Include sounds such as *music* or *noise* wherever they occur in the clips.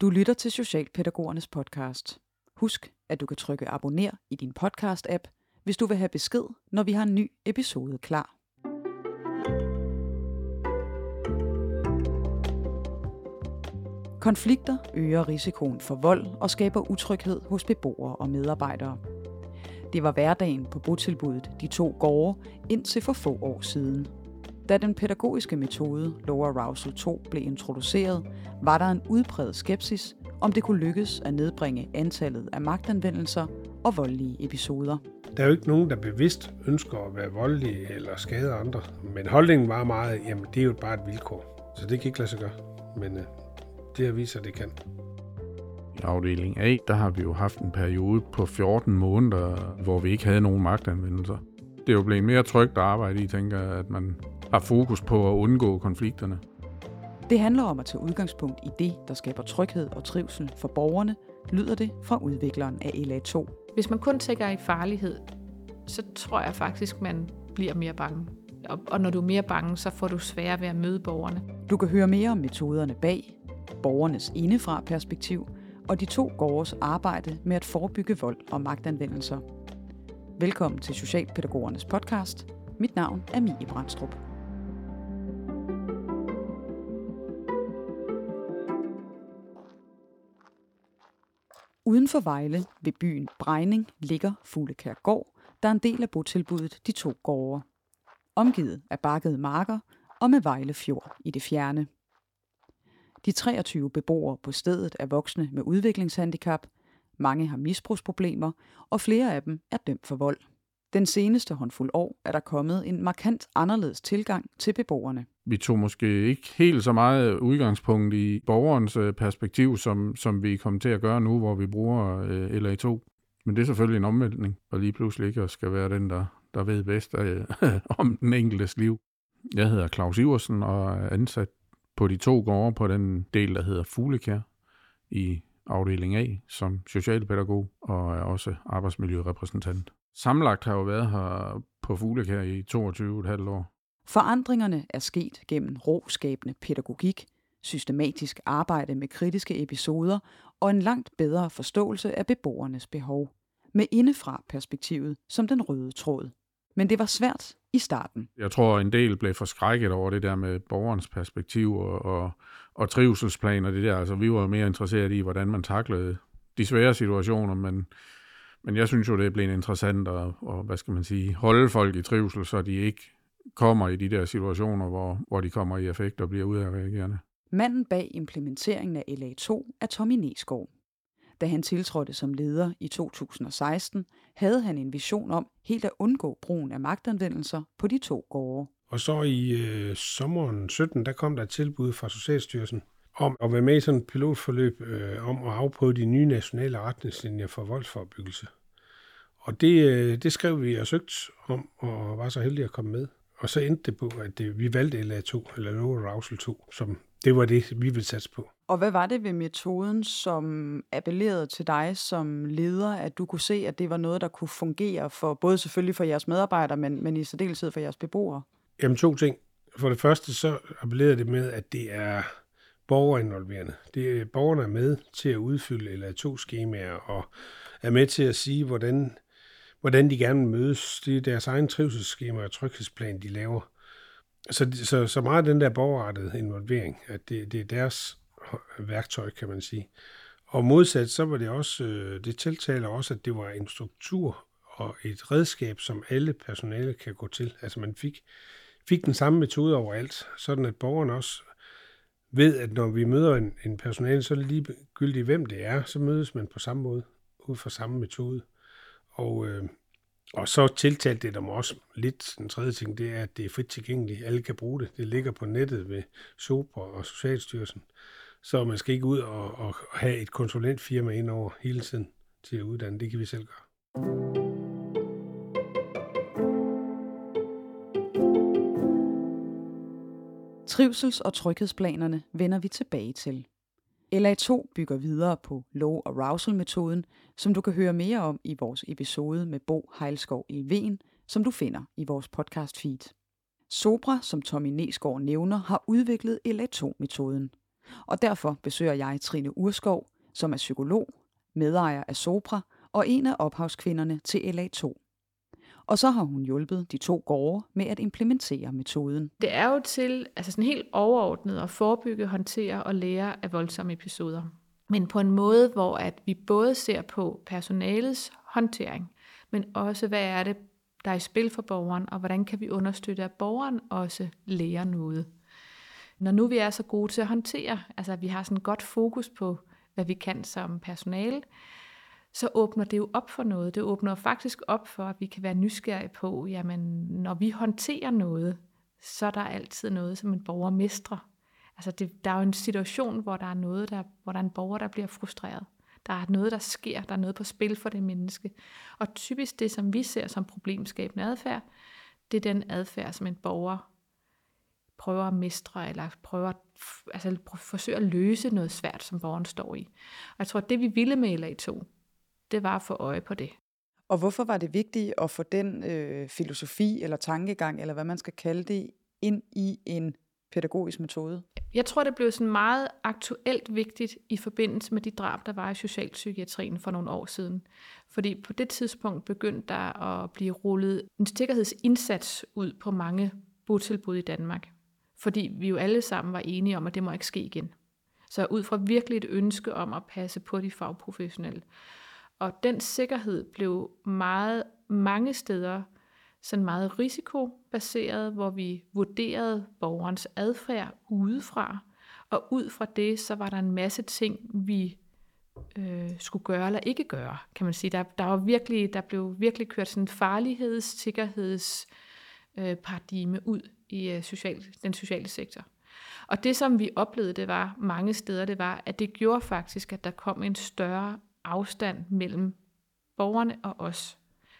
Du lytter til Socialpædagogernes podcast. Husk, at du kan trykke abonner i din podcast-app, hvis du vil have besked, når vi har en ny episode klar. Konflikter øger risikoen for vold og skaber utryghed hos beboere og medarbejdere. Det var hverdagen på botilbuddet De To Gårde indtil for få år siden. Da den pædagogiske metode Lower Arousal 2 blev introduceret, var der en udbredt skepsis, om det kunne lykkes at nedbringe antallet af magtanvendelser og voldelige episoder. Der er jo ikke nogen, der bevidst ønsker at være voldelige eller skade andre, men holdningen var meget, jamen det er jo bare et vilkår, så det kan ikke lade sig gøre. Men øh, det har vist, at det kan. I afdeling A, der har vi jo haft en periode på 14 måneder, hvor vi ikke havde nogen magtanvendelser. Det er jo blevet mere trygt at arbejde i, tænker at man har fokus på at undgå konflikterne. Det handler om at tage udgangspunkt i det, der skaber tryghed og trivsel for borgerne, lyder det fra udvikleren af LA2. Hvis man kun tænker i farlighed, så tror jeg faktisk, man bliver mere bange. Og når du er mere bange, så får du sværere ved at møde borgerne. Du kan høre mere om metoderne bag, borgernes indefra perspektiv og de to gårdes arbejde med at forebygge vold og magtanvendelser. Velkommen til Socialpædagogernes podcast. Mit navn er Mie Brandstrup. Uden for Vejle ved byen Brejning ligger Fuglekær Gård, der er en del af botilbuddet De To Gårde. Omgivet af bakkede marker og med Vejle Fjord i det fjerne. De 23 beboere på stedet er voksne med udviklingshandicap, mange har misbrugsproblemer, og flere af dem er dømt for vold. Den seneste håndfuld år er der kommet en markant anderledes tilgang til beboerne. Vi tog måske ikke helt så meget udgangspunkt i borgerens øh, perspektiv, som, som vi kommer til at gøre nu, hvor vi bruger øh, LA2. Men det er selvfølgelig en omvæltning, og lige pludselig ikke skal være den, der, der ved bedst øh, *laughs* om den enkeltes liv. Jeg hedder Claus Iversen og er ansat på de to gårde på den del, der hedder Fuglekær i afdeling A som socialpædagog og er også arbejdsmiljørepræsentant. Samlagt har jo været her på Fuglekær i 22,5 år. Forandringerne er sket gennem roskabende pædagogik, systematisk arbejde med kritiske episoder og en langt bedre forståelse af beboernes behov. Med indefra perspektivet som den røde tråd. Men det var svært i starten. Jeg tror, en del blev forskrækket over det der med borgerens perspektiv og, og, og trivselsplan og det der. Altså, vi var mere interesseret i, hvordan man taklede de svære situationer, men, men jeg synes jo, det er blevet interessant at, og, hvad skal man sige, holde folk i trivsel, så de ikke kommer i de der situationer, hvor, hvor de kommer i effekt og bliver udadreagerende. Manden bag implementeringen af LA2 er Tommy Nesgaard. Da han tiltrådte som leder i 2016, havde han en vision om helt at undgå brugen af magtanvendelser på de to gårde. Og så i øh, sommeren 17, der kom der et tilbud fra Socialstyrelsen om at være med i sådan et pilotforløb øh, om at afprøve de nye nationale retningslinjer for voldsforebyggelse. Og det, øh, det skrev vi og søgt om, og var så heldige at komme med. Og så endte det på, at det, vi valgte LA2, eller Lower Arousal 2, som det var det, vi ville satse på. Og hvad var det ved metoden, som appellerede til dig som leder, at du kunne se, at det var noget, der kunne fungere for både selvfølgelig for jeres medarbejdere, men, men i særdeleshed for jeres beboere? Jamen to ting. For det første så appellerede det med, at det er borgerinvolverende. Det er, borgerne er med til at udfylde LA2-skemaer og er med til at sige, hvordan, hvordan de gerne vil mødes. Det er deres egen trivselsskema og tryghedsplan, de laver. Så, så, så meget den der borgerrettede involvering, at det, det er deres værktøj, kan man sige. Og modsat, så var det også, øh, det tiltaler også, at det var en struktur og et redskab, som alle personale kan gå til. Altså man fik, fik den samme metode overalt, sådan at borgerne også ved, at når vi møder en, en personale, så er det ligegyldigt, hvem det er, så mødes man på samme måde, ud fra samme metode. Og, øh, og så tiltalte det dem også lidt, den tredje ting, det er, at det er frit tilgængeligt. Alle kan bruge det. Det ligger på nettet ved Super og Socialstyrelsen. Så man skal ikke ud og, og have et konsulentfirma ind over hele tiden til at uddanne. Det kan vi selv gøre. Trivsels- og tryghedsplanerne vender vi tilbage til. LA2 bygger videre på low arousal-metoden, som du kan høre mere om i vores episode med Bo Heilskov i Ven, som du finder i vores podcast feed. Sobra, som Tommy Nesgaard nævner, har udviklet LA2-metoden. Og derfor besøger jeg Trine Urskov, som er psykolog, medejer af Sopra og en af ophavskvinderne til LA2. Og så har hun hjulpet de to gårde med at implementere metoden. Det er jo til altså sådan helt overordnet at forebygge, håndtere og lære af voldsomme episoder. Men på en måde, hvor at vi både ser på personalets håndtering, men også hvad er det, der er i spil for borgeren, og hvordan kan vi understøtte, at borgeren også lærer noget. Når nu vi er så gode til at håndtere, altså at vi har sådan godt fokus på, hvad vi kan som personale, så åbner det jo op for noget. Det åbner faktisk op for, at vi kan være nysgerrige på, jamen når vi håndterer noget, så er der altid noget, som en borger mestrer. Altså det, der er jo en situation, hvor der er noget, der, hvor der er en borger, der bliver frustreret. Der er noget, der sker. Der er noget på spil for det menneske. Og typisk det, som vi ser som problemskabende adfærd, det er den adfærd, som en borger prøver at mestre, eller prøver at altså, forsøge at løse noget svært, som borgeren står i. Og jeg tror, at det vi ville med LA2, det var at få øje på det. Og hvorfor var det vigtigt at få den øh, filosofi eller tankegang, eller hvad man skal kalde det, ind i en pædagogisk metode? Jeg tror, det blev sådan meget aktuelt vigtigt i forbindelse med de drab, der var i socialpsykiatrien for nogle år siden. Fordi på det tidspunkt begyndte der at blive rullet en sikkerhedsindsats ud på mange botilbud i Danmark. Fordi vi jo alle sammen var enige om, at det må ikke ske igen. Så ud fra virkelig et ønske om at passe på de fagprofessionelle. Og den sikkerhed blev meget mange steder sådan meget risikobaseret, hvor vi vurderede borgerens adfærd udefra, og ud fra det, så var der en masse ting, vi øh, skulle gøre eller ikke gøre, kan man sige. Der, der, var virkelig, der blev virkelig kørt sådan en farligheds-, sikkerheds øh, paradigme ud i øh, social, den sociale sektor. Og det, som vi oplevede, det var mange steder, det var, at det gjorde faktisk, at der kom en større afstand mellem borgerne og os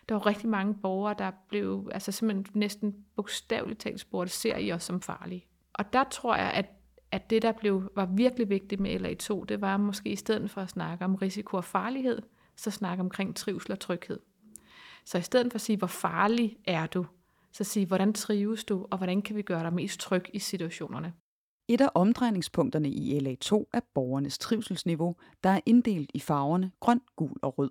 der var rigtig mange borgere, der blev altså simpelthen næsten bogstaveligt talt spurgt, ser I os som farlige? Og der tror jeg, at, at det, der blev, var virkelig vigtigt med LA2, det var måske i stedet for at snakke om risiko og farlighed, så snakke omkring trivsel og tryghed. Så i stedet for at sige, hvor farlig er du, så sige, hvordan trives du, og hvordan kan vi gøre dig mest tryg i situationerne. Et af omdrejningspunkterne i LA2 er borgernes trivselsniveau, der er inddelt i farverne grøn, gul og rød.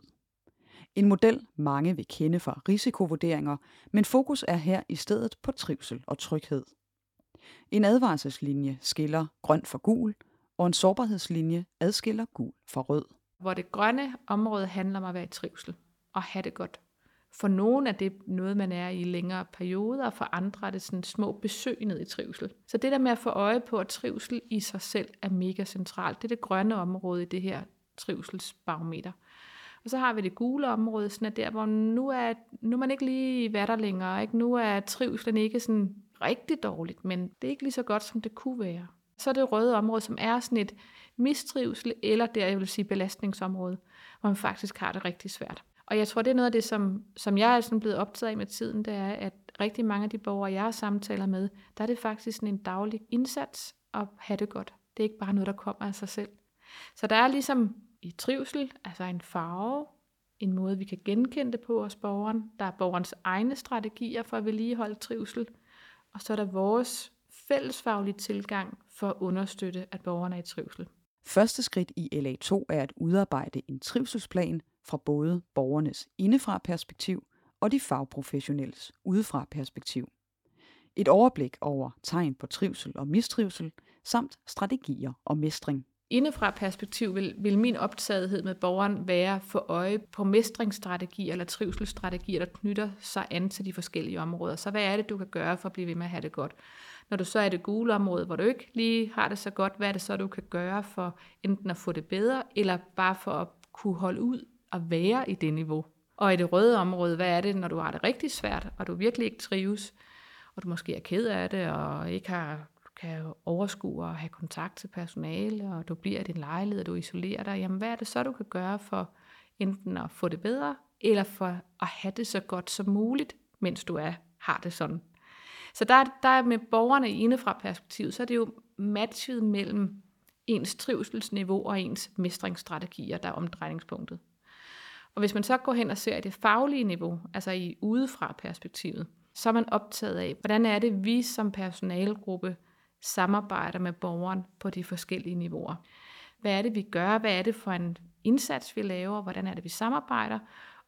En model, mange vil kende fra risikovurderinger, men fokus er her i stedet på trivsel og tryghed. En advarselslinje skiller grøn fra gul, og en sårbarhedslinje adskiller gul fra rød. Hvor det grønne område handler om at være i trivsel og have det godt. For nogen er det noget, man er i længere perioder, og for andre er det sådan små besøg ned i trivsel. Så det der med at få øje på, at trivsel i sig selv er mega centralt, det er det grønne område i det her trivselsbarometer. Og så har vi det gule område, sådan der, hvor nu er, nu er man ikke lige hvad der længere. Ikke? Nu er trivselen ikke sådan rigtig dårligt, men det er ikke lige så godt, som det kunne være. Så er det røde område, som er sådan et mistrivsel, eller der, jeg vil sige, belastningsområde, hvor man faktisk har det rigtig svært. Og jeg tror, det er noget af det, som, som jeg er sådan blevet optaget af med tiden, det er, at rigtig mange af de borgere, jeg har samtaler med, der er det faktisk sådan en daglig indsats at have det godt. Det er ikke bare noget, der kommer af sig selv. Så der er ligesom i trivsel, altså en farve, en måde, vi kan genkende det på hos borgeren. Der er borgerens egne strategier for at vedligeholde trivsel. Og så er der vores fællesfaglige tilgang for at understøtte, at borgerne er i trivsel. Første skridt i LA2 er at udarbejde en trivselsplan fra både borgernes indefra perspektiv og de fagprofessionelles udefra perspektiv. Et overblik over tegn på trivsel og mistrivsel, samt strategier og mestring. Indefra perspektiv vil, vil min optagethed med borgeren være for øje på mestringsstrategier eller trivselsstrategier, der knytter sig an til de forskellige områder. Så hvad er det, du kan gøre for at blive ved med at have det godt? Når du så er det gule område, hvor du ikke lige har det så godt, hvad er det så, du kan gøre for enten at få det bedre, eller bare for at kunne holde ud at være i det niveau? Og i det røde område, hvad er det, når du har det rigtig svært, og du virkelig ikke trives, og du måske er ked af det, og ikke har kan overskue og have kontakt til personale, og du bliver i din lejlighed, og du isolerer dig, jamen hvad er det så, du kan gøre for enten at få det bedre, eller for at have det så godt som muligt, mens du er, har det sådan. Så der, der er med borgerne indefra perspektiv, så er det jo matchet mellem ens trivselsniveau og ens mestringsstrategier, der er omdrejningspunktet. Og hvis man så går hen og ser i det faglige niveau, altså i udefra perspektivet, så er man optaget af, hvordan er det, vi som personalegruppe samarbejder med borgeren på de forskellige niveauer. Hvad er det, vi gør? Hvad er det for en indsats, vi laver? Hvordan er det, vi samarbejder?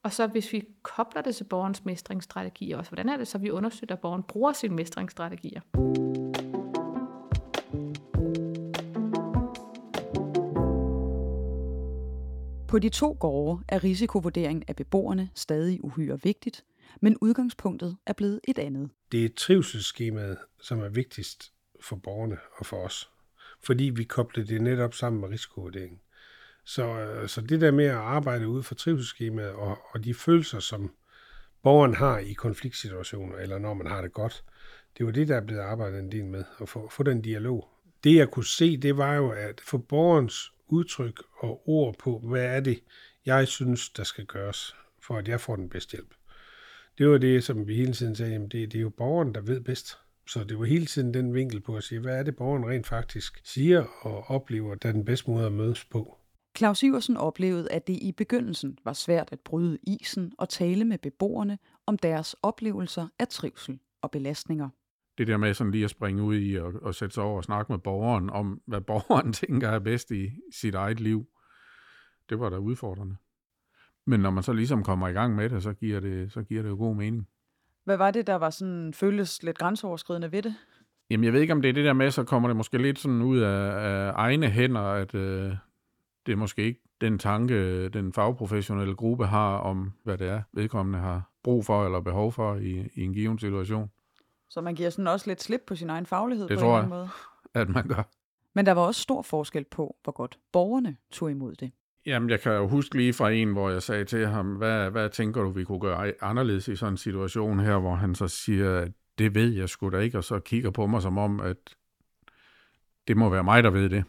Og så hvis vi kobler det til borgerens mestringsstrategier også, hvordan er det så, vi understøtter, at borgeren bruger sine mestringsstrategier? På de to gårde er risikovurderingen af beboerne stadig uhyre vigtigt, men udgangspunktet er blevet et andet. Det er trivselsskemaet, som er vigtigst for borgerne og for os, fordi vi kobler det netop sammen med risikovurderingen. Så, øh, så det der med at arbejde ud for trivselsskemaet og, og de følelser, som borgeren har i konfliktsituationer, eller når man har det godt, det var det, der er blevet arbejdet en del med, at få, få den dialog. Det jeg kunne se, det var jo at for borgerens udtryk og ord på, hvad er det, jeg synes, der skal gøres, for at jeg får den bedste hjælp. Det var det, som vi hele tiden sagde, jamen det, det er jo borgeren, der ved bedst. Så det var hele tiden den vinkel på at sige, hvad er det, borgeren rent faktisk siger og oplever, der er den bedste måde at mødes på. Claus Iversen oplevede, at det i begyndelsen var svært at bryde isen og tale med beboerne om deres oplevelser af trivsel og belastninger. Det der med sådan lige at springe ud i og, og sætte sig over og snakke med borgeren om, hvad borgeren *laughs* tænker er bedst i sit eget liv, det var da udfordrende. Men når man så ligesom kommer i gang med det, så giver det, så giver det jo god mening. Hvad var det, der var sådan, føltes lidt grænseoverskridende ved det? Jamen, jeg ved ikke, om det er det der med, så kommer det måske lidt sådan ud af, af egne hænder, at øh, det er måske ikke den tanke, den fagprofessionelle gruppe har om, hvad det er, vedkommende har brug for eller behov for i, i en given situation. Så man giver sådan også lidt slip på sin egen faglighed Det på tror en jeg. anden måde? at man gør. Men der var også stor forskel på, hvor godt borgerne tog imod det. Jamen, jeg kan jo huske lige fra en, hvor jeg sagde til ham, hvad, hvad tænker du, vi kunne gøre anderledes i sådan en situation her, hvor han så siger, at det ved jeg sgu da ikke, og så kigger på mig som om, at det må være mig, der ved det.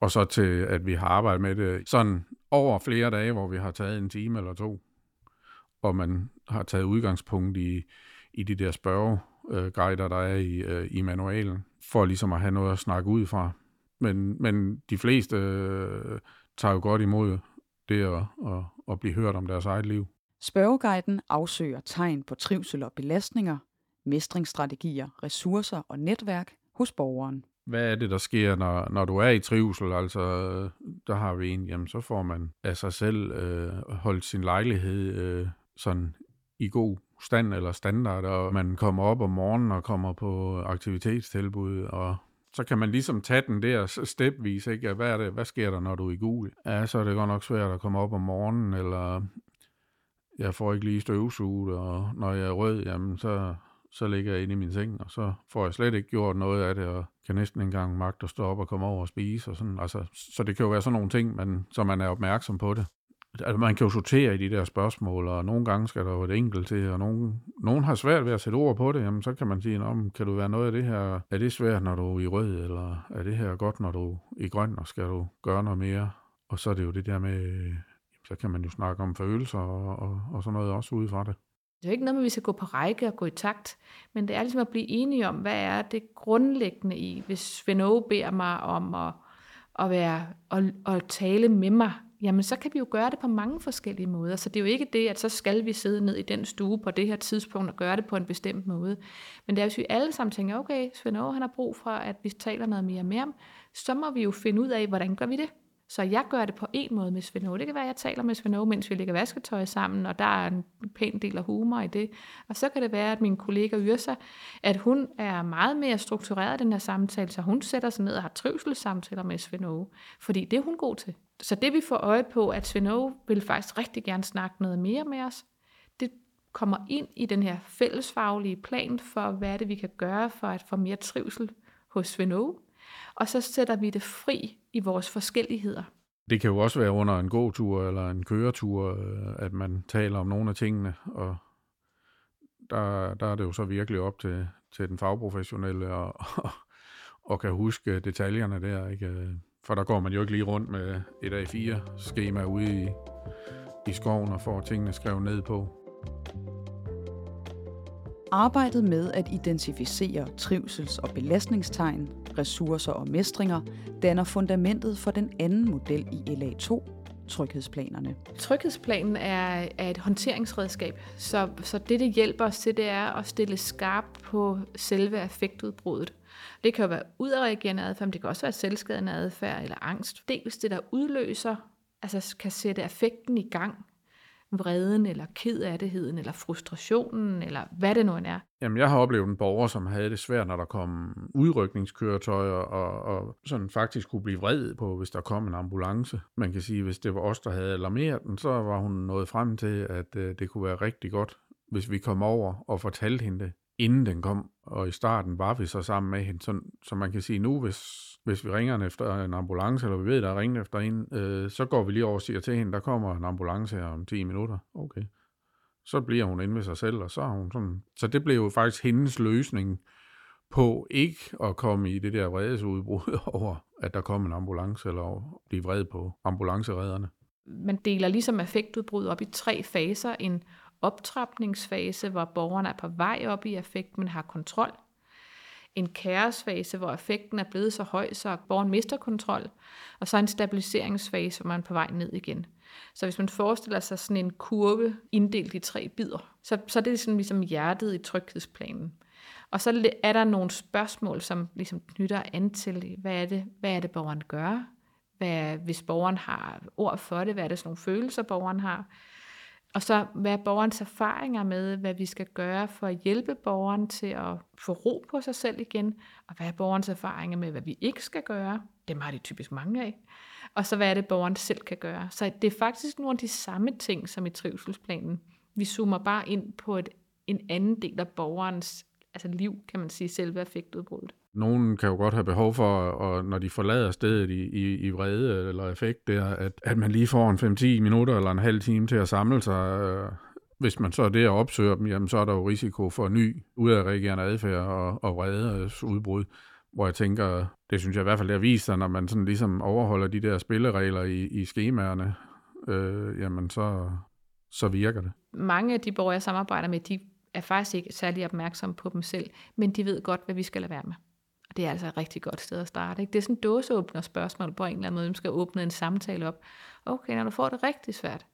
Og så til, at vi har arbejdet med det sådan over flere dage, hvor vi har taget en time eller to, og man har taget udgangspunkt i, i de der spørgeguider, der er i, øh, i manualen, for ligesom at have noget at snakke ud fra. Men, men de fleste øh, tager jo godt imod det at, at, at blive hørt om deres eget liv. Spørgeguiden afsøger tegn på trivsel og belastninger, mestringsstrategier, ressourcer og netværk hos borgeren. Hvad er det, der sker, når, når du er i trivsel? Altså, øh, der har vi en, jamen så får man af sig selv øh, holdt sin lejlighed øh, sådan i god stand eller standard, og man kommer op om morgenen og kommer på aktivitetstilbud, og så kan man ligesom tage den der stepvis, ikke? Hvad, er det, hvad sker der, når du er i gul? Ja, så er det godt nok svært at komme op om morgenen, eller jeg får ikke lige støvsuget, og når jeg er rød, jamen så, så ligger jeg inde i min seng, og så får jeg slet ikke gjort noget af det, og kan næsten ikke engang magte at stå op og komme over og spise, og sådan. Altså, så det kan jo være sådan nogle ting, man, så man er opmærksom på det. Altså, man kan jo sortere i de der spørgsmål, og nogle gange skal der jo et enkelt til, og nogen, nogen har svært ved at sætte ord på det, jamen så kan man sige, om kan du være noget af det her, er det svært, når du er i rød, eller er det her godt, når du er i grøn, og skal du gøre noget mere? Og så er det jo det der med, så kan man jo snakke om følelser og, og, og sådan noget også ud fra det. Det er jo ikke noget med, at vi skal gå på række og gå i takt, men det er ligesom at blive enige om, hvad er det grundlæggende i, hvis Svend beder mig om at, at, være, at, at tale med mig, jamen så kan vi jo gøre det på mange forskellige måder. Så det er jo ikke det, at så skal vi sidde ned i den stue på det her tidspunkt og gøre det på en bestemt måde. Men det er, hvis vi alle sammen tænker, okay, Svend han har brug for, at vi taler noget mere med ham, så må vi jo finde ud af, hvordan gør vi det. Så jeg gør det på en måde med Svend Det kan være, at jeg taler med Svend mens vi lægger vasketøj sammen, og der er en pæn del af humor i det. Og så kan det være, at min kollega Yrsa, at hun er meget mere struktureret i den her samtale, så hun sætter sig ned og har trivselssamtaler med Svend Fordi det er hun god til. Så det vi får øje på, at Svend vil faktisk rigtig gerne snakke noget mere med os, det kommer ind i den her fællesfaglige plan for, hvad det, vi kan gøre for at få mere trivsel hos Svend Og så sætter vi det fri i vores forskelligheder. Det kan jo også være under en gåtur eller en køretur, øh, at man taler om nogle af tingene, og der, der er det jo så virkelig op til, til den fagprofessionelle og, og, og kan huske detaljerne der. Ikke? For der går man jo ikke lige rundt med et A4-skema ude i, i skoven og får tingene skrevet ned på. Arbejdet med at identificere trivsels- og belastningstegn, ressourcer og mestringer danner fundamentet for den anden model i LA2, tryghedsplanerne? Tryghedsplanen er, er et håndteringsredskab, så, så det, det hjælper os til, det er at stille skarp på selve affektudbruddet. Det kan jo være udadreagerende adfærd, men det kan også være selvskadende adfærd eller angst. Dels det, der udløser, altså kan sætte affekten i gang, vreden, eller kedattigheden, eller frustrationen, eller hvad det nu end er. Jamen, jeg har oplevet en borger, som havde det svært, når der kom udrykningskøretøjer, og, og sådan faktisk kunne blive vred på, hvis der kom en ambulance. Man kan sige, hvis det var os, der havde alarmeret den, så var hun nået frem til, at øh, det kunne være rigtig godt, hvis vi kom over og fortalte hende det, inden den kom. Og i starten var vi så sammen med hende. Så, så man kan sige, nu hvis hvis vi ringer efter en ambulance, eller vi ved, der er ringet efter en, øh, så går vi lige over og siger til hende, der kommer en ambulance her om 10 minutter. Okay. Så bliver hun inde ved sig selv, og så er hun sådan... Så det blev jo faktisk hendes løsning på ikke at komme i det der vredesudbrud *laughs* over, at der kom en ambulance, eller blive vred på ambulanceredderne. Man deler ligesom affektudbrud op i tre faser. En optrapningsfase, hvor borgeren er på vej op i affekt, men har kontrol en kaosfase, hvor effekten er blevet så høj, så borgeren mister kontrol, og så en stabiliseringsfase, hvor man er på vej ned igen. Så hvis man forestiller sig sådan en kurve inddelt i tre bidder, så, så er det sådan ligesom hjertet i tryghedsplanen. Og så er der nogle spørgsmål, som ligesom knytter an til, hvad er det, hvad er det borgeren gør? Hvad, hvis borgeren har ord for det, hvad er det sådan nogle følelser, borgeren har? Og så hvad er borgerens erfaringer med, hvad vi skal gøre for at hjælpe borgeren til at få ro på sig selv igen, og hvad er borgerens erfaringer med, hvad vi ikke skal gøre. Dem har de typisk mange af. Og så hvad er det, borgeren selv kan gøre. Så det er faktisk nogle af de samme ting, som i trivselsplanen. Vi zoomer bare ind på et, en anden del af borgerens altså liv, kan man sige, selve affektudbruddet. Nogen kan jo godt have behov for, og når de forlader stedet i, i, i vrede eller effekt, det er, at, at man lige får en 5-10 minutter eller en halv time til at samle sig. Øh, hvis man så er der og opsøger dem, jamen, så er der jo risiko for ny udadreagerende adfærd og, og udbrud hvor jeg tænker, det synes jeg i hvert fald, det har vist sig, når man sådan ligesom overholder de der spilleregler i, i skemaerne, øh, jamen så, så virker det. Mange af de borgere, jeg samarbejder med, de er faktisk ikke særlig opmærksomme på dem selv, men de ved godt, hvad vi skal lade være med. Og det er altså et rigtig godt sted at starte. Ikke? Det er sådan en dåseåbner spørgsmål på en eller anden måde. man skal åbne en samtale op. Okay, når du får det rigtig svært,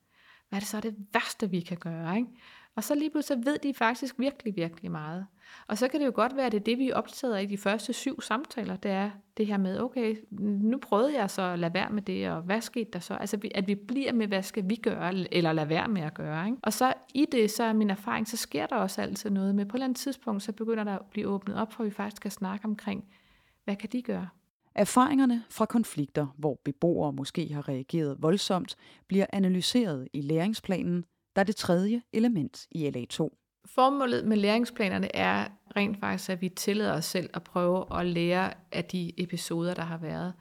hvad er det så det værste, vi kan gøre? Ikke? Og så lige pludselig ved de faktisk virkelig, virkelig meget. Og så kan det jo godt være, at det er det, vi er optaget af i de første syv samtaler, det er det her med, okay, nu prøvede jeg så at lade være med det, og hvad skete der så? Altså, at vi bliver med, hvad skal vi gøre, eller lade være med at gøre. Ikke? Og så i det, så er min erfaring, så sker der også altid noget med, på et eller andet tidspunkt, så begynder der at blive åbnet op, for vi faktisk kan snakke omkring, hvad kan de gøre? Erfaringerne fra konflikter, hvor beboere måske har reageret voldsomt, bliver analyseret i læringsplanen, der er det tredje element i LA2. Formålet med læringsplanerne er rent faktisk, at vi tillader os selv at prøve at lære af de episoder, der har været.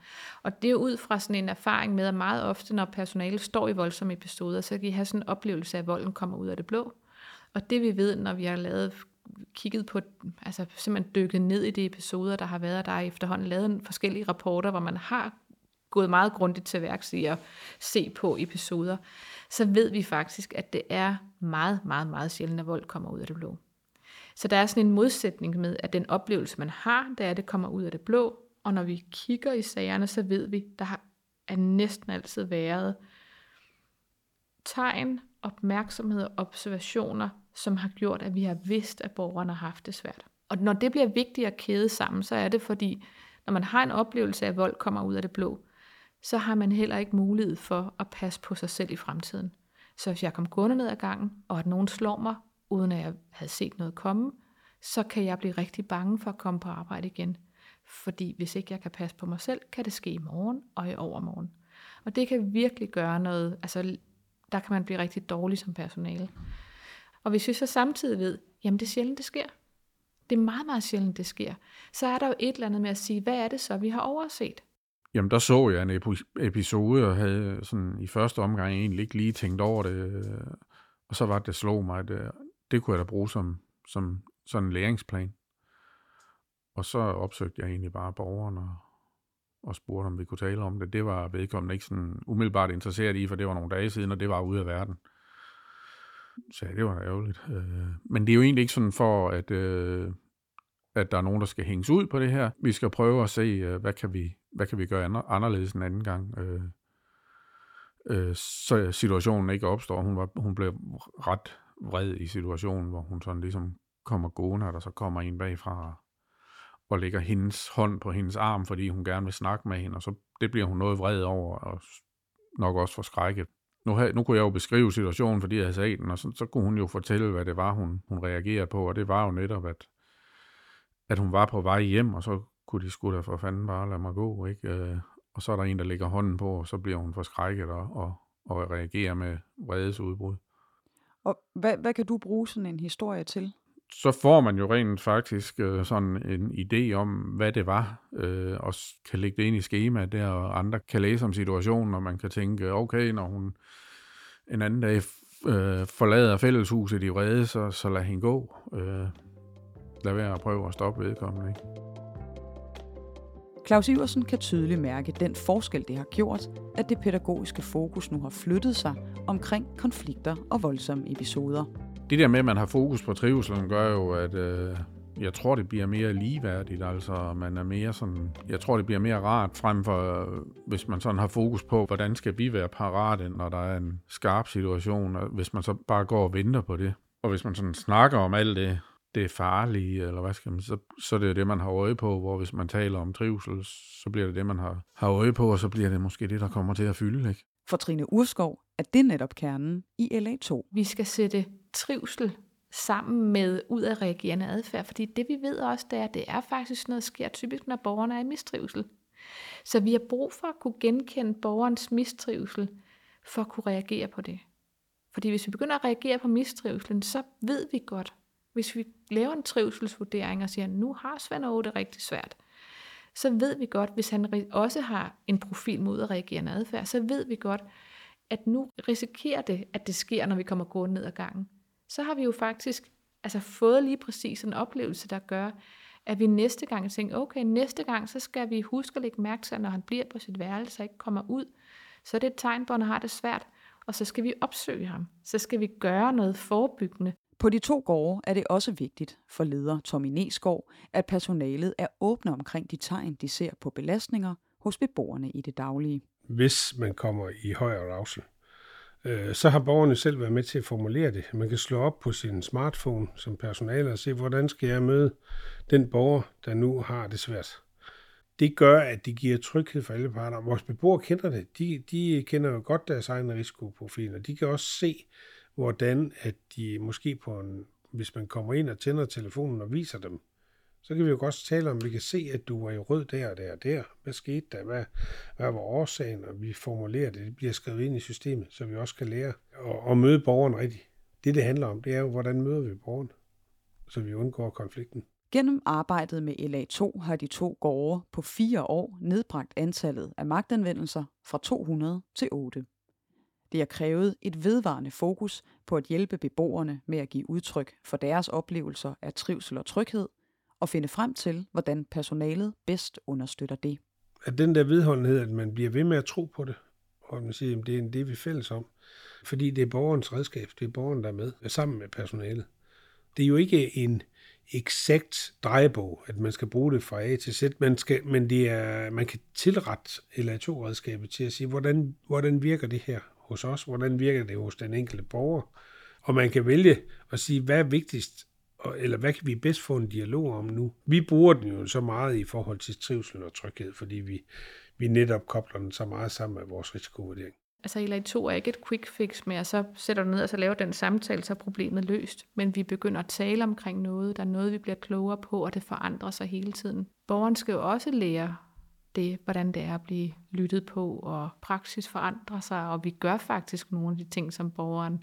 Og det er ud fra sådan en erfaring med, at meget ofte, når personale står i voldsomme episoder, så kan de have sådan en oplevelse af, at volden kommer ud af det blå. Og det vi ved, når vi har lavet kigget på, altså simpelthen dykket ned i de episoder, der har været, der er efterhånden lavet forskellige rapporter, hvor man har gået meget grundigt til værks i at se på episoder, så ved vi faktisk, at det er meget, meget, meget sjældent, at vold kommer ud af det blå. Så der er sådan en modsætning med, at den oplevelse, man har, det er, at det kommer ud af det blå, og når vi kigger i sagerne, så ved vi, der har er næsten altid været tegn, opmærksomhed og observationer, som har gjort, at vi har vidst, at borgerne har haft det svært. Og når det bliver vigtigt at kæde sammen, så er det fordi, når man har en oplevelse af, at vold kommer ud af det blå, så har man heller ikke mulighed for at passe på sig selv i fremtiden. Så hvis jeg kom gående ned ad gangen, og at nogen slår mig, uden at jeg havde set noget komme, så kan jeg blive rigtig bange for at komme på arbejde igen. Fordi hvis ikke jeg kan passe på mig selv, kan det ske i morgen og i overmorgen. Og det kan virkelig gøre noget, altså der kan man blive rigtig dårlig som personale. Og hvis vi så samtidig ved, jamen det er sjældent, det sker. Det er meget, meget sjældent, det sker. Så er der jo et eller andet med at sige, hvad er det så, vi har overset? Jamen, der så jeg en episode, og havde øh, sådan i første omgang egentlig ikke lige tænkt over det. Øh, og så var det, det slog mig, at øh, det kunne jeg da bruge som, som sådan en læringsplan. Og så opsøgte jeg egentlig bare borgeren og, og spurgte, om vi kunne tale om det. Det var vedkommende ikke sådan umiddelbart interesseret i, for det var nogle dage siden, og det var ude af verden. Så ja, det var da ærgerligt. Men det er jo egentlig ikke sådan for, at, at der er nogen, der skal hænges ud på det her. Vi skal prøve at se, øh, hvad kan vi hvad kan vi gøre anderledes en anden gang? Øh, øh, så situationen ikke opstår. Hun, var, hun blev ret vred i situationen, hvor hun sådan ligesom kommer gående, og der så kommer en bagfra og lægger hendes hånd på hendes arm, fordi hun gerne vil snakke med hende, og så det bliver hun noget vred over, og nok også forskrækket. Nu, havde, nu kunne jeg jo beskrive situationen, fordi jeg havde set den, og så, så kunne hun jo fortælle, hvad det var, hun, hun reagerede på, og det var jo netop, at, at hun var på vej hjem, og så kunne de sgu da for fanden bare lade mig gå, ikke? Øh, og så er der en, der lægger hånden på, og så bliver hun forskrækket og, og, og reagerer med vredesudbrud. Og hvad, hvad kan du bruge sådan en historie til? så får man jo rent faktisk øh, sådan en idé om, hvad det var, øh, og kan lægge det ind i skemaet der, og andre kan læse om situationen, og man kan tænke, okay, når hun en anden dag øh, forlader fælleshuset i vrede, så, så lad hende gå. Øh, lad være at prøve at stoppe vedkommende. Ikke? Claus Iversen kan tydeligt mærke den forskel, det har gjort, at det pædagogiske fokus nu har flyttet sig omkring konflikter og voldsomme episoder det der med, at man har fokus på trivselen, gør jo, at øh, jeg tror, det bliver mere ligeværdigt. Altså, man er mere sådan, jeg tror, det bliver mere rart frem for, hvis man sådan har fokus på, hvordan skal vi være parate, når der er en skarp situation, og hvis man så bare går og venter på det. Og hvis man sådan snakker om alt det, det er farlige, eller hvad skal man, så, så det er det, man har øje på, hvor hvis man taler om trivsel, så bliver det det, man har, har øje på, og så bliver det måske det, der kommer til at fylde. Ikke? For Trine Urskov er det netop kernen i LA2. Vi skal sætte trivsel sammen med udadreagerende adfærd, fordi det vi ved også, det er, at det er faktisk noget, der sker typisk, når borgerne er i mistrivsel. Så vi har brug for at kunne genkende borgerens mistrivsel, for at kunne reagere på det. Fordi hvis vi begynder at reagere på mistrivselen, så ved vi godt, hvis vi laver en trivselsvurdering og siger, nu har Svend Aage det rigtig svært, så ved vi godt, hvis han også har en profil mod at reagere adfærd, så ved vi godt, at nu risikerer det, at det sker, når vi kommer gående ned ad gangen. Så har vi jo faktisk altså fået lige præcis en oplevelse, der gør, at vi næste gang tænker, okay, næste gang, så skal vi huske at lægge mærke til, at når han bliver på sit værelse og ikke kommer ud, så er det et tegn på, at han har det svært, og så skal vi opsøge ham. Så skal vi gøre noget forebyggende. På de to gårde er det også vigtigt for leder Tommy Nesgaard, at personalet er åbne omkring de tegn, de ser på belastninger hos beboerne i det daglige. Hvis man kommer i højere ravsel, øh, så har borgerne selv været med til at formulere det. Man kan slå op på sin smartphone som personale og se, hvordan skal jeg møde den borger, der nu har det svært. Det gør, at det giver tryghed for alle parter. Vores beboere kender det. De, de kender jo godt deres risikoprofil, og De kan også se, hvordan at de måske på en, hvis man kommer ind og tænder telefonen og viser dem, så kan vi jo godt tale om, vi kan se, at du var i rød der og der og der. Hvad skete der? Hvad, hvad var årsagen? Og vi formulerer det. Det bliver skrevet ind i systemet, så vi også kan lære at, at møde borgeren rigtigt. Det, det handler om, det er jo, hvordan møder vi borgeren, så vi undgår konflikten. Gennem arbejdet med LA2 har de to gårde på fire år nedbragt antallet af magtanvendelser fra 200 til 8. Det har krævet et vedvarende fokus på at hjælpe beboerne med at give udtryk for deres oplevelser af trivsel og tryghed, og finde frem til, hvordan personalet bedst understøtter det. At den der vedholdenhed, at man bliver ved med at tro på det, og man siger, at det er det, vi er fælles om. Fordi det er borgerens redskab, det er borgeren, der er med, sammen med personalet. Det er jo ikke en eksakt drejebog, at man skal bruge det fra A til Z, man, skal, men det er, man kan tilrette LA2-redskabet til at sige, hvordan, hvordan virker det her hos os, hvordan virker det hos den enkelte borger, og man kan vælge at sige, hvad er vigtigst, eller hvad kan vi bedst få en dialog om nu? Vi bruger den jo så meget i forhold til trivsel og tryghed, fordi vi, vi netop kobler den så meget sammen med vores risikovurdering. Altså i 2 er ikke et quick fix med, at så sætter du ned og så laver den samtale, så er problemet løst. Men vi begynder at tale omkring noget, der er noget, vi bliver klogere på, og det forandrer sig hele tiden. Borgeren skal jo også lære det, hvordan det er at blive lyttet på, og praksis forandrer sig, og vi gør faktisk nogle af de ting, som borgeren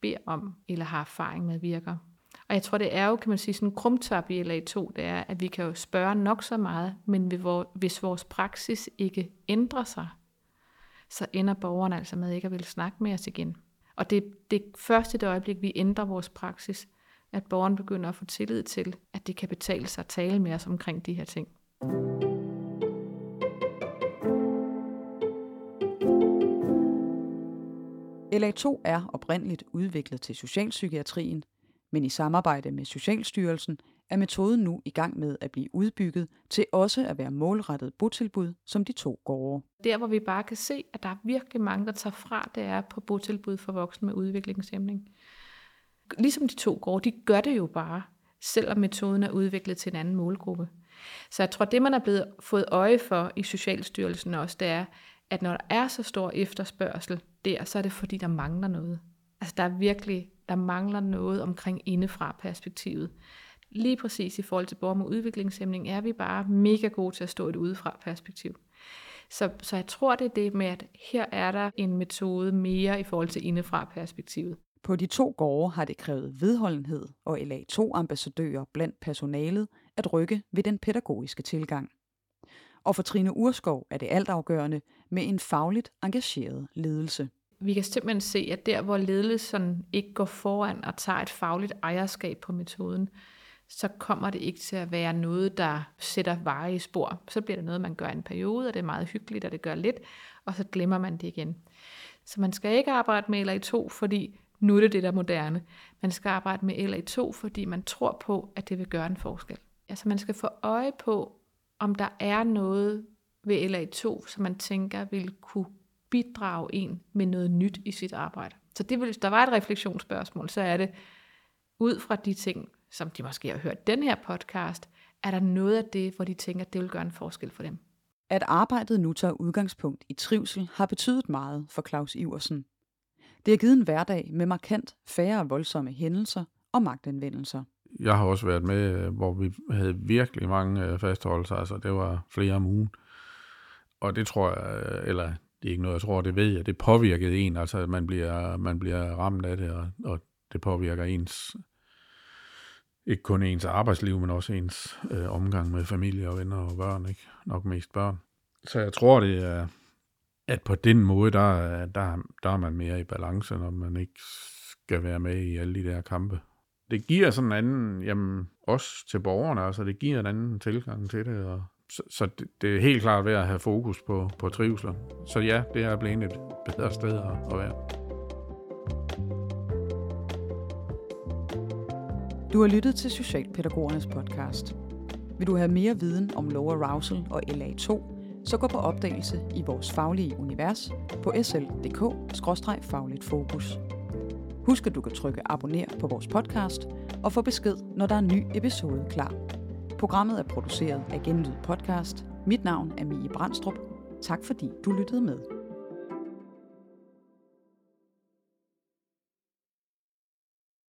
beder om, eller har erfaring med virker. Og jeg tror, det er jo, kan man sige, sådan en krumtap i LA2, det er, at vi kan jo spørge nok så meget, men hvis vores praksis ikke ændrer sig, så ender borgeren altså med ikke at ville snakke med os igen. Og det er det første det øjeblik, vi ændrer vores praksis, at borgeren begynder at få tillid til, at det kan betale sig at tale med os omkring de her ting. LA2 er oprindeligt udviklet til socialpsykiatrien, men i samarbejde med Socialstyrelsen er metoden nu i gang med at blive udbygget til også at være målrettet botilbud som de to gårde. Der, hvor vi bare kan se, at der er virkelig mange, der tager fra, det er på botilbud for voksne med udviklingshæmning. Ligesom de to gårde, de gør det jo bare, selvom metoden er udviklet til en anden målgruppe. Så jeg tror, det man er blevet fået øje for i Socialstyrelsen også, det er, at når der er så stor efterspørgsel der, så er det fordi, der mangler noget. Altså der er virkelig, der mangler noget omkring indefra perspektivet. Lige præcis i forhold til borgere med udviklingshæmning er vi bare mega gode til at stå et udefra perspektiv. Så, så jeg tror, det er det med, at her er der en metode mere i forhold til indefra perspektivet. På de to gårde har det krævet vedholdenhed og LA2-ambassadører blandt personalet at rykke ved den pædagogiske tilgang. Og for Trine Urskov er det altafgørende med en fagligt engageret ledelse. Vi kan simpelthen se, at der hvor ledelsen ikke går foran og tager et fagligt ejerskab på metoden, så kommer det ikke til at være noget, der sætter veje i spor. Så bliver det noget, man gør en periode, og det er meget hyggeligt, og det gør lidt, og så glemmer man det igen. Så man skal ikke arbejde med LA2, fordi nu er det det, der er moderne. Man skal arbejde med LA2, fordi man tror på, at det vil gøre en forskel. Altså man skal få øje på, om der er noget ved LA2, som man tænker vil kunne bidrage en med noget nyt i sit arbejde. Så det vil, hvis der var et refleksionsspørgsmål, så er det ud fra de ting, som de måske har hørt den her podcast, er der noget af det, hvor de tænker, at det vil gøre en forskel for dem. At arbejdet nu tager udgangspunkt i trivsel har betydet meget for Claus Iversen. Det har givet en hverdag med markant færre voldsomme hændelser og magtanvendelser. Jeg har også været med, øh, hvor vi havde virkelig mange øh, fastholdelser, altså det var flere om ugen. Og det tror jeg, øh, eller det er ikke noget, jeg tror, det ved jeg, det påvirkede en, altså at man bliver, man bliver ramt af det, og, og det påvirker ens, ikke kun ens arbejdsliv, men også ens øh, omgang med familie og venner og børn, ikke? Nok mest børn. Så jeg tror, det er, at på den måde, der, der, der er man mere i balance, når man ikke skal være med i alle de der kampe. Det giver sådan en anden, jamen også til borgerne, altså det giver en anden tilgang til det, og så, så det, det er helt klart ved at have fokus på, på trivsel. Så ja, det er blevet et bedre sted at, at være. Du har lyttet til Socialpædagogernes podcast. Vil du have mere viden om low arousal og LA2, så gå på opdagelse i vores faglige univers på sl.dk-fagligt fokus. Husk, at du kan trykke abonner på vores podcast og få besked, når der er en ny episode klar. Programmet er produceret af Genlyd Podcast. Mit navn er Mie Brandstrup. Tak fordi du lyttede med.